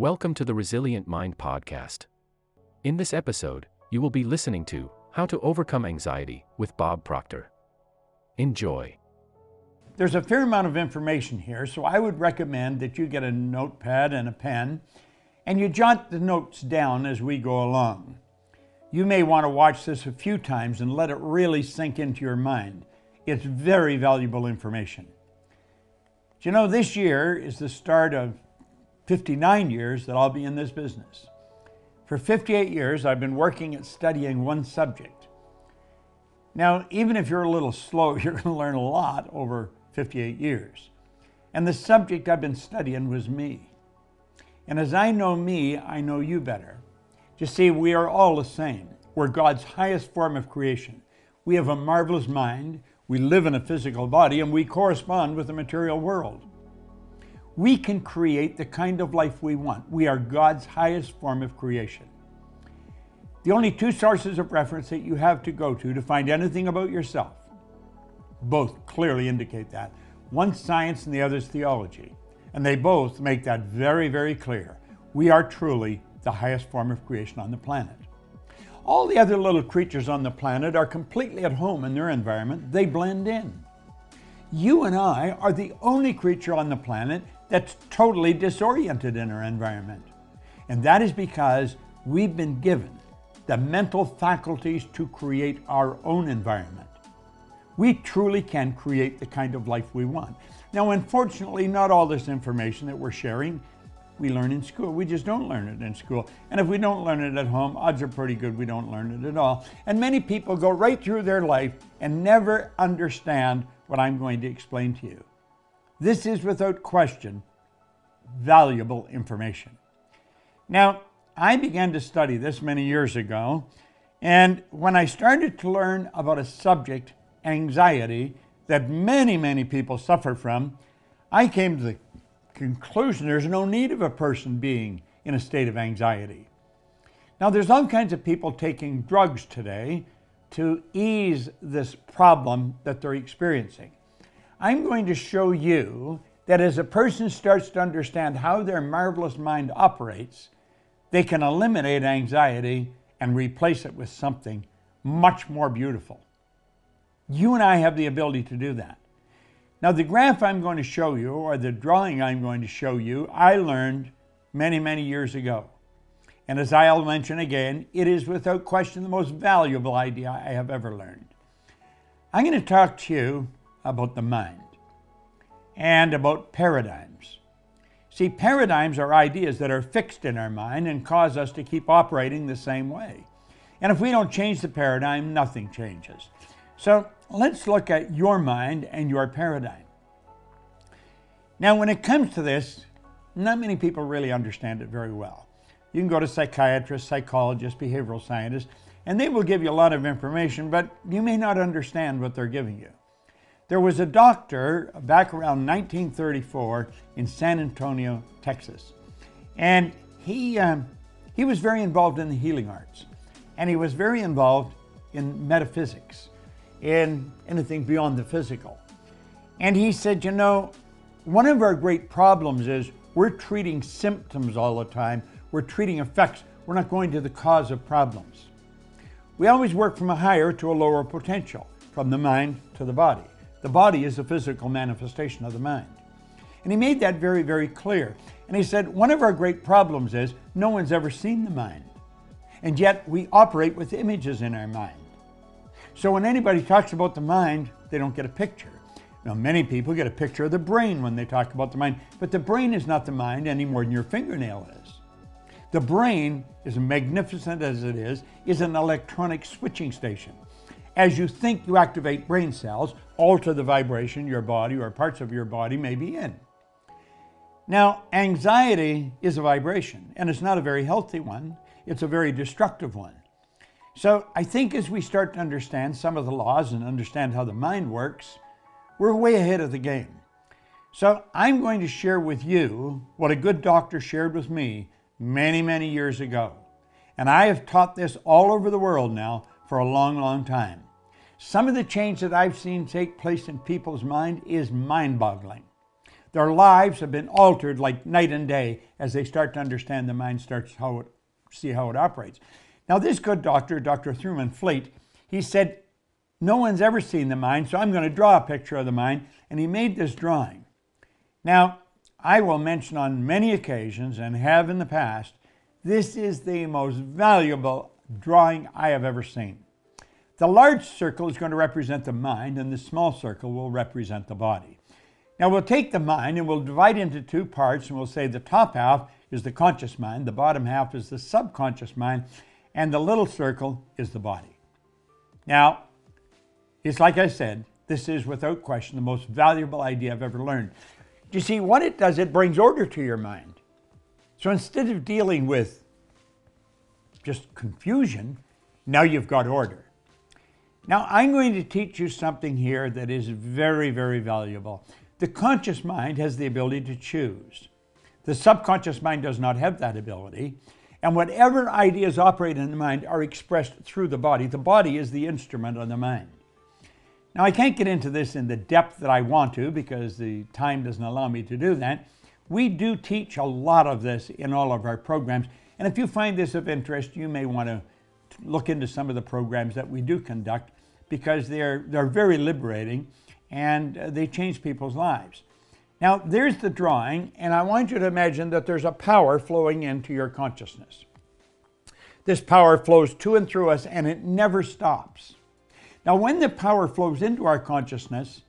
Welcome to the Resilient Mind Podcast. In this episode, you will be listening to How to Overcome Anxiety with Bob Proctor. Enjoy. There's a fair amount of information here, so I would recommend that you get a notepad and a pen and you jot the notes down as we go along. You may want to watch this a few times and let it really sink into your mind. It's very valuable information. Do you know this year is the start of 59 years that I'll be in this business. For 58 years, I've been working at studying one subject. Now, even if you're a little slow, you're going to learn a lot over 58 years. And the subject I've been studying was me. And as I know me, I know you better. You see, we are all the same. We're God's highest form of creation. We have a marvelous mind, we live in a physical body, and we correspond with the material world. We can create the kind of life we want. We are God's highest form of creation. The only two sources of reference that you have to go to to find anything about yourself, both clearly indicate that. One's science and the other's theology. And they both make that very, very clear. We are truly the highest form of creation on the planet. All the other little creatures on the planet are completely at home in their environment, they blend in. You and I are the only creature on the planet that's totally disoriented in our environment. And that is because we've been given the mental faculties to create our own environment. We truly can create the kind of life we want. Now, unfortunately, not all this information that we're sharing we learn in school. We just don't learn it in school. And if we don't learn it at home, odds are pretty good we don't learn it at all. And many people go right through their life and never understand what I'm going to explain to you. This is without question valuable information. Now, I began to study this many years ago, and when I started to learn about a subject, anxiety, that many, many people suffer from, I came to the conclusion there's no need of a person being in a state of anxiety. Now, there's all kinds of people taking drugs today to ease this problem that they're experiencing. I'm going to show you that as a person starts to understand how their marvelous mind operates, they can eliminate anxiety and replace it with something much more beautiful. You and I have the ability to do that. Now, the graph I'm going to show you, or the drawing I'm going to show you, I learned many, many years ago. And as I'll mention again, it is without question the most valuable idea I have ever learned. I'm going to talk to you about the mind and about paradigms. See, paradigms are ideas that are fixed in our mind and cause us to keep operating the same way. And if we don't change the paradigm, nothing changes. So let's look at your mind and your paradigm. Now, when it comes to this, not many people really understand it very well. You can go to psychiatrists, psychologists, behavioral scientists, and they will give you a lot of information, but you may not understand what they're giving you. There was a doctor back around 1934 in San Antonio, Texas, and he, um, he was very involved in the healing arts, and he was very involved in metaphysics in anything beyond the physical. And he said, you know, one of our great problems is we're treating symptoms all the time, we're treating effects, we're not going to the cause of problems. We always work from a higher to a lower potential, from the mind to the body. The body is a physical manifestation of the mind. And he made that very, very clear. And he said, one of our great problems is no one's ever seen the mind. And yet we operate with images in our mind. So when anybody talks about the mind, they don't get a picture. Now, many people get a picture of the brain when they talk about the mind, but the brain is not the mind any more than your fingernail is. The brain, as magnificent as it is, is an electronic switching station. As you think, you activate brain cells, alter the vibration your body or parts of your body may be in. Now, anxiety is a vibration, and it's not a very healthy one, it's a very destructive one. So I think as we start to understand some of the laws and understand how the mind works, we're way ahead of the game. So I'm going to share with you what a good doctor shared with me many, many years ago. And I have taught this all over the world now for a long, long time. Some of the change that I've seen take place in people's mind is mind boggling. Their lives have been altered like night and day as they start to understand the mind starts how it see how it operates. Now, this good doctor, Dr. Thurman Fleet, he said, No one's ever seen the mind, so I'm going to draw a picture of the mind. And he made this drawing. Now, I will mention on many occasions and have in the past, this is the most valuable drawing I have ever seen. The large circle is going to represent the mind, and the small circle will represent the body. Now, we'll take the mind and we'll divide into two parts, and we'll say the top half is the conscious mind, the bottom half is the subconscious mind, and the little circle is the body. Now, it's like I said, this is without question the most valuable idea I've ever learned. Do you see, what it does, it brings order to your mind. So instead of dealing with just confusion, now you've got order. Now, I'm going to teach you something here that is very, very valuable. The conscious mind has the ability to choose. The subconscious mind does not have that ability. And whatever ideas operate in the mind are expressed through the body. The body is the instrument of the mind. Now, I can't get into this in the depth that I want to because the time doesn't allow me to do that. We do teach a lot of this in all of our programs. And if you find this of interest, you may want to look into some of the programs that we do conduct because they're, they're very liberating and uh, they change people's lives. Now, there's the drawing, and I want you to imagine that there's a power flowing into your consciousness. This power flows to and through us, and it never stops. Now, when the power flows into our consciousness,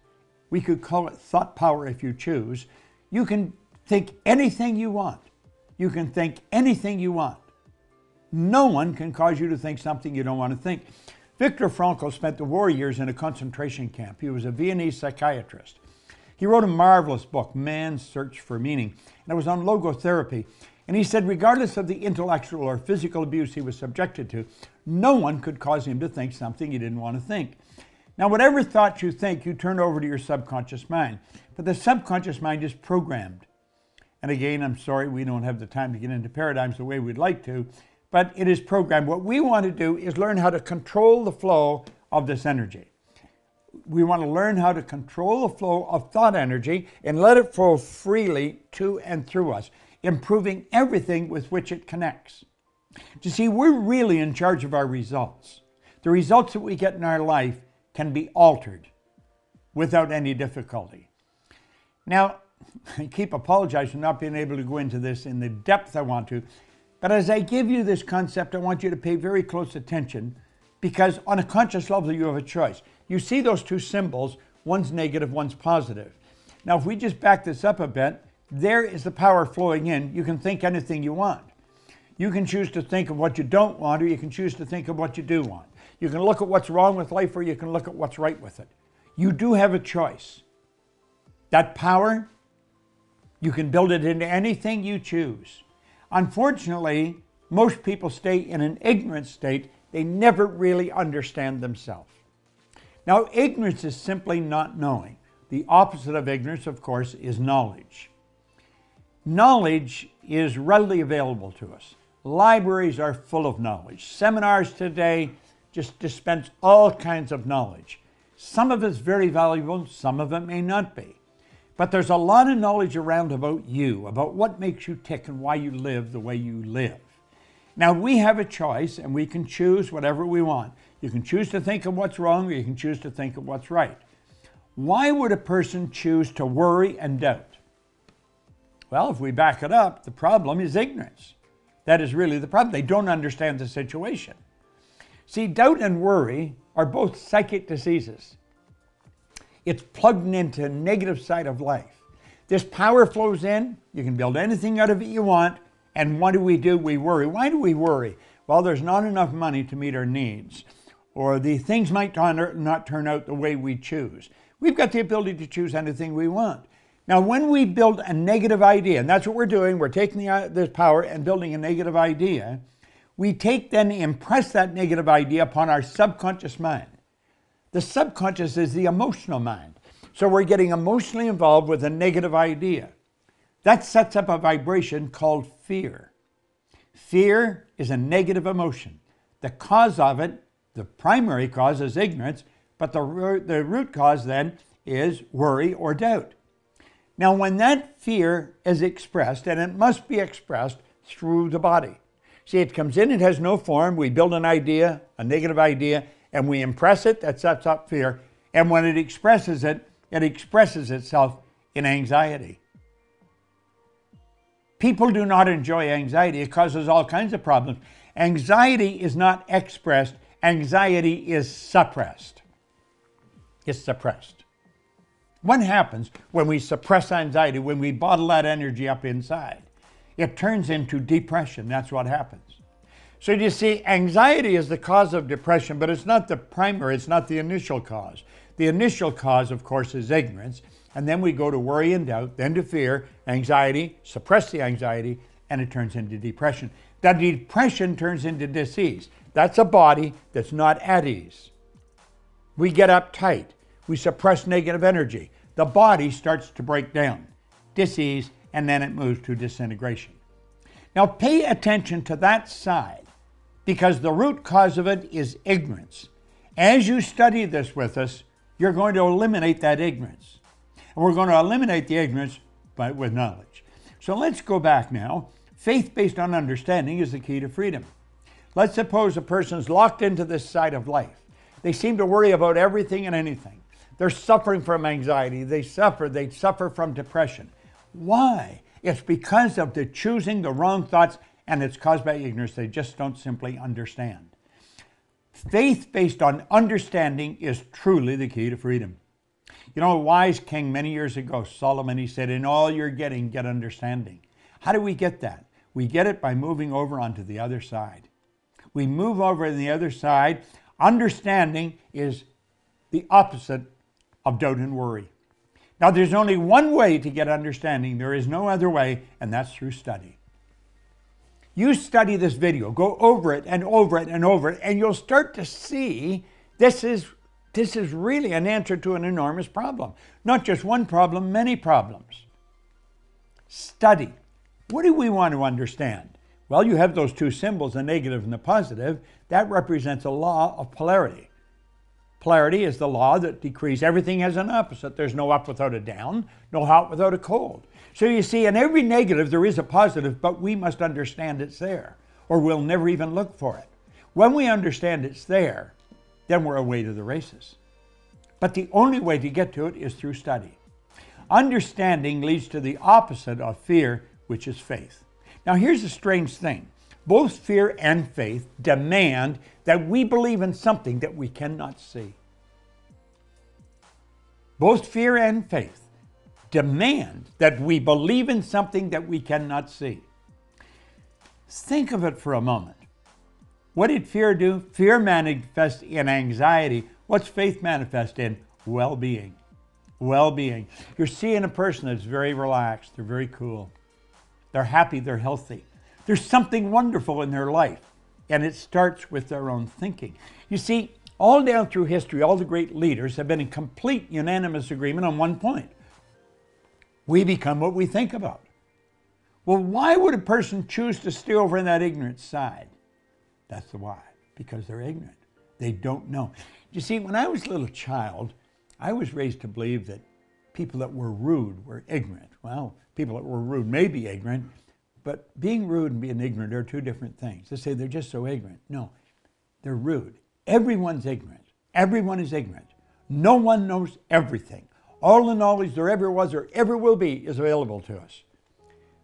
we could call it thought power if you choose, you can think anything you want. You can think anything you want. No one can cause you to think something you don't want to think. Viktor Frankl spent the war years in a concentration camp. He was a Viennese psychiatrist. He wrote a marvelous book, Man's Search for Meaning, and it was on logotherapy. And he said, regardless of the intellectual or physical abuse he was subjected to, no one could cause him to think something he didn't want to think. Now, whatever thoughts you think, you turn over to your subconscious mind. But the subconscious mind is programmed. And again, I'm sorry we don't have the time to get into paradigms the way we'd like to, but it is programmed. What we want to do is learn how to control the flow of this energy we want to learn how to control the flow of thought energy and let it flow freely to and through us, improving everything with which it connects. You see, we're really in charge of our results. The results that we get in our life can be altered without any difficulty. Now, I keep apologizing for not being able to go into this in the depth I want to, but as I give you this concept, I want you to pay very close attention because on a conscious level, you have a choice. You see those two symbols, one's negative, one's positive. Now, if we just back this up a bit, there is the power flowing in. You can think anything you want. You can choose to think of what you don't want, or you can choose to think of what you do want. You can look at what's wrong with life, or you can look at what's right with it. You do have a choice. That power, you can build it into anything you choose. Unfortunately, most people stay in an ignorant state. They never really understand themselves. Now, ignorance is simply not knowing. The opposite of ignorance, of course, is knowledge. Knowledge is readily available to us. Libraries are full of knowledge. Seminars today just dispense all kinds of knowledge. Some of it's very valuable, some of it may not be. But there's a lot of knowledge around about you, about what makes you tick and why you live the way you live. Now, we have a choice and we can choose whatever we want. You can choose to think of what's wrong or you can choose to think of what's right. Why would a person choose to worry and doubt? Well, if we back it up, the problem is ignorance. That is really the problem. They don't understand the situation. See, doubt and worry are both psychic diseases. It's plugged into a negative side of life. This power flows in, you can build anything out of it you want, and what do we do? We worry. Why do we worry? Well, there's not enough money to meet our needs or the things might not turn out the way we choose. We've got the ability to choose anything we want. Now, when we build a negative idea, and that's what we're doing, we're taking the, uh, this power and building a negative idea, we take then impress that negative idea upon our subconscious mind. The subconscious is the emotional mind. So we're getting emotionally involved with a negative idea. That sets up a vibration called fear. Fear is a negative emotion. The cause of it the primary cause is ignorance, but the, the root cause then is worry or doubt. Now, when that fear is expressed, and it must be expressed through the body. See, it comes in, it has no form. We build an idea, a negative idea, and we impress it. That sets up fear. And when it expresses it, it expresses itself in anxiety. People do not enjoy anxiety. It causes all kinds of problems. Anxiety is not expressed, anxiety is suppressed. It's suppressed. What happens when we suppress anxiety, when we bottle that energy up inside? It turns into depression. That's what happens. So you see, anxiety is the cause of depression, but it's not the primary, it's not the initial cause. The initial cause, of course, is ignorance. And then we go to worry and doubt, then to fear, anxiety, suppress the anxiety, and it turns into depression. That depression turns into disease. That's a body that's not at ease. We get uptight. We suppress negative energy. The body starts to break down, disease, and then it moves to disintegration. Now pay attention to that side because the root cause of it is ignorance. As you study this with us, you're going to eliminate that ignorance. And we're going to eliminate the ignorance by, with knowledge. So let's go back now. Faith based on understanding is the key to freedom. Let's suppose a person's locked into this side of life. They seem to worry about everything and anything. They're suffering from anxiety. They suffer. They suffer from depression. Why? It's because of the choosing the wrong thoughts and it's caused by ignorance. They just don't simply understand. Faith based on understanding is truly the key to freedom. You know, a wise king many years ago, Solomon, he said, In all you're getting, get understanding. How do we get that? We get it by moving over onto the other side. We move over to the other side. Understanding is the opposite of doubt and worry. Now, there's only one way to get understanding. There is no other way, and that's through study. You study this video, go over it and over it and over it, and you'll start to see this is, this is really an answer to an enormous problem. Not just one problem, many problems. Study. What do we want to understand? Well, you have those two symbols, the negative and the positive. That represents a law of polarity. Polarity is the law that decrees everything has an opposite. There's no up without a down, no hot without a cold. So you see, in every negative, there is a positive, but we must understand it's there, or we'll never even look for it. When we understand it's there, then we're away to the races. But the only way to get to it is through study. Understanding leads to the opposite of fear, which is faith. Now, here's a strange thing both fear and faith demand that we believe in something that we cannot see. Both fear and faith demand that we believe in something that we cannot see. Think of it for a moment. What did fear do? Fear manifests in anxiety. What's faith manifest in? Well being. Well being. You're seeing a person that's very relaxed, they're very cool, they're happy, they're healthy. There's something wonderful in their life, and it starts with their own thinking. You see, all down through history, all the great leaders have been in complete unanimous agreement on one point. We become what we think about. Well, why would a person choose to stay over in that ignorant side? That's the why, because they're ignorant. They don't know. You see, when I was a little child, I was raised to believe that people that were rude were ignorant. Well, people that were rude may be ignorant, but being rude and being ignorant are two different things. They say they're just so ignorant. No, they're rude. Everyone's ignorant. Everyone is ignorant. No one knows everything. All the knowledge there ever was or ever will be is available to us.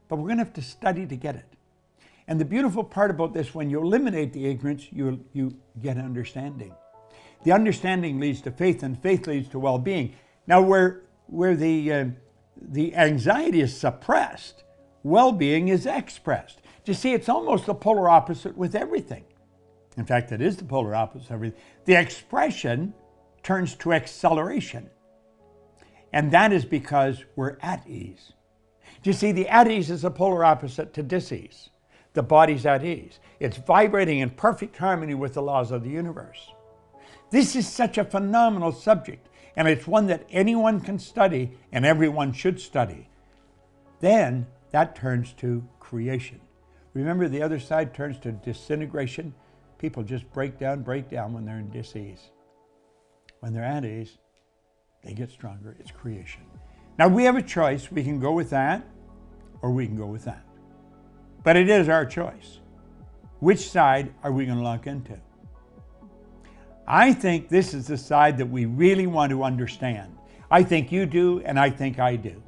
But we're going to have to study to get it. And the beautiful part about this, when you eliminate the ignorance, you, you get understanding. The understanding leads to faith, and faith leads to well being. Now, where, where the, uh, the anxiety is suppressed, well being is expressed. You see, it's almost the polar opposite with everything. In fact, it is the polar opposite of everything. The expression turns to acceleration. And that is because we're at ease. You see, the at ease is the polar opposite to disease. The body's at ease. It's vibrating in perfect harmony with the laws of the universe. This is such a phenomenal subject, and it's one that anyone can study and everyone should study. Then that turns to creation. Remember, the other side turns to disintegration. People just break down, break down when they're in disease. When they're at ease, they get stronger. It's creation. Now we have a choice. We can go with that or we can go with that. But it is our choice. Which side are we going to lock into? I think this is the side that we really want to understand. I think you do, and I think I do.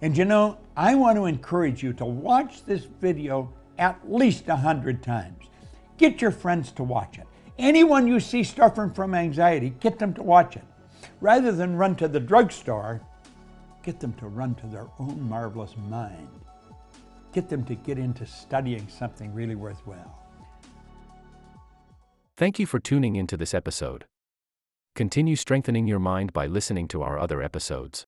And you know, I want to encourage you to watch this video at least a hundred times. Get your friends to watch it. Anyone you see suffering from anxiety, get them to watch it. Rather than run to the drugstore, get them to run to their own marvelous mind. Get them to get into studying something really worthwhile. Thank you for tuning into this episode. Continue strengthening your mind by listening to our other episodes.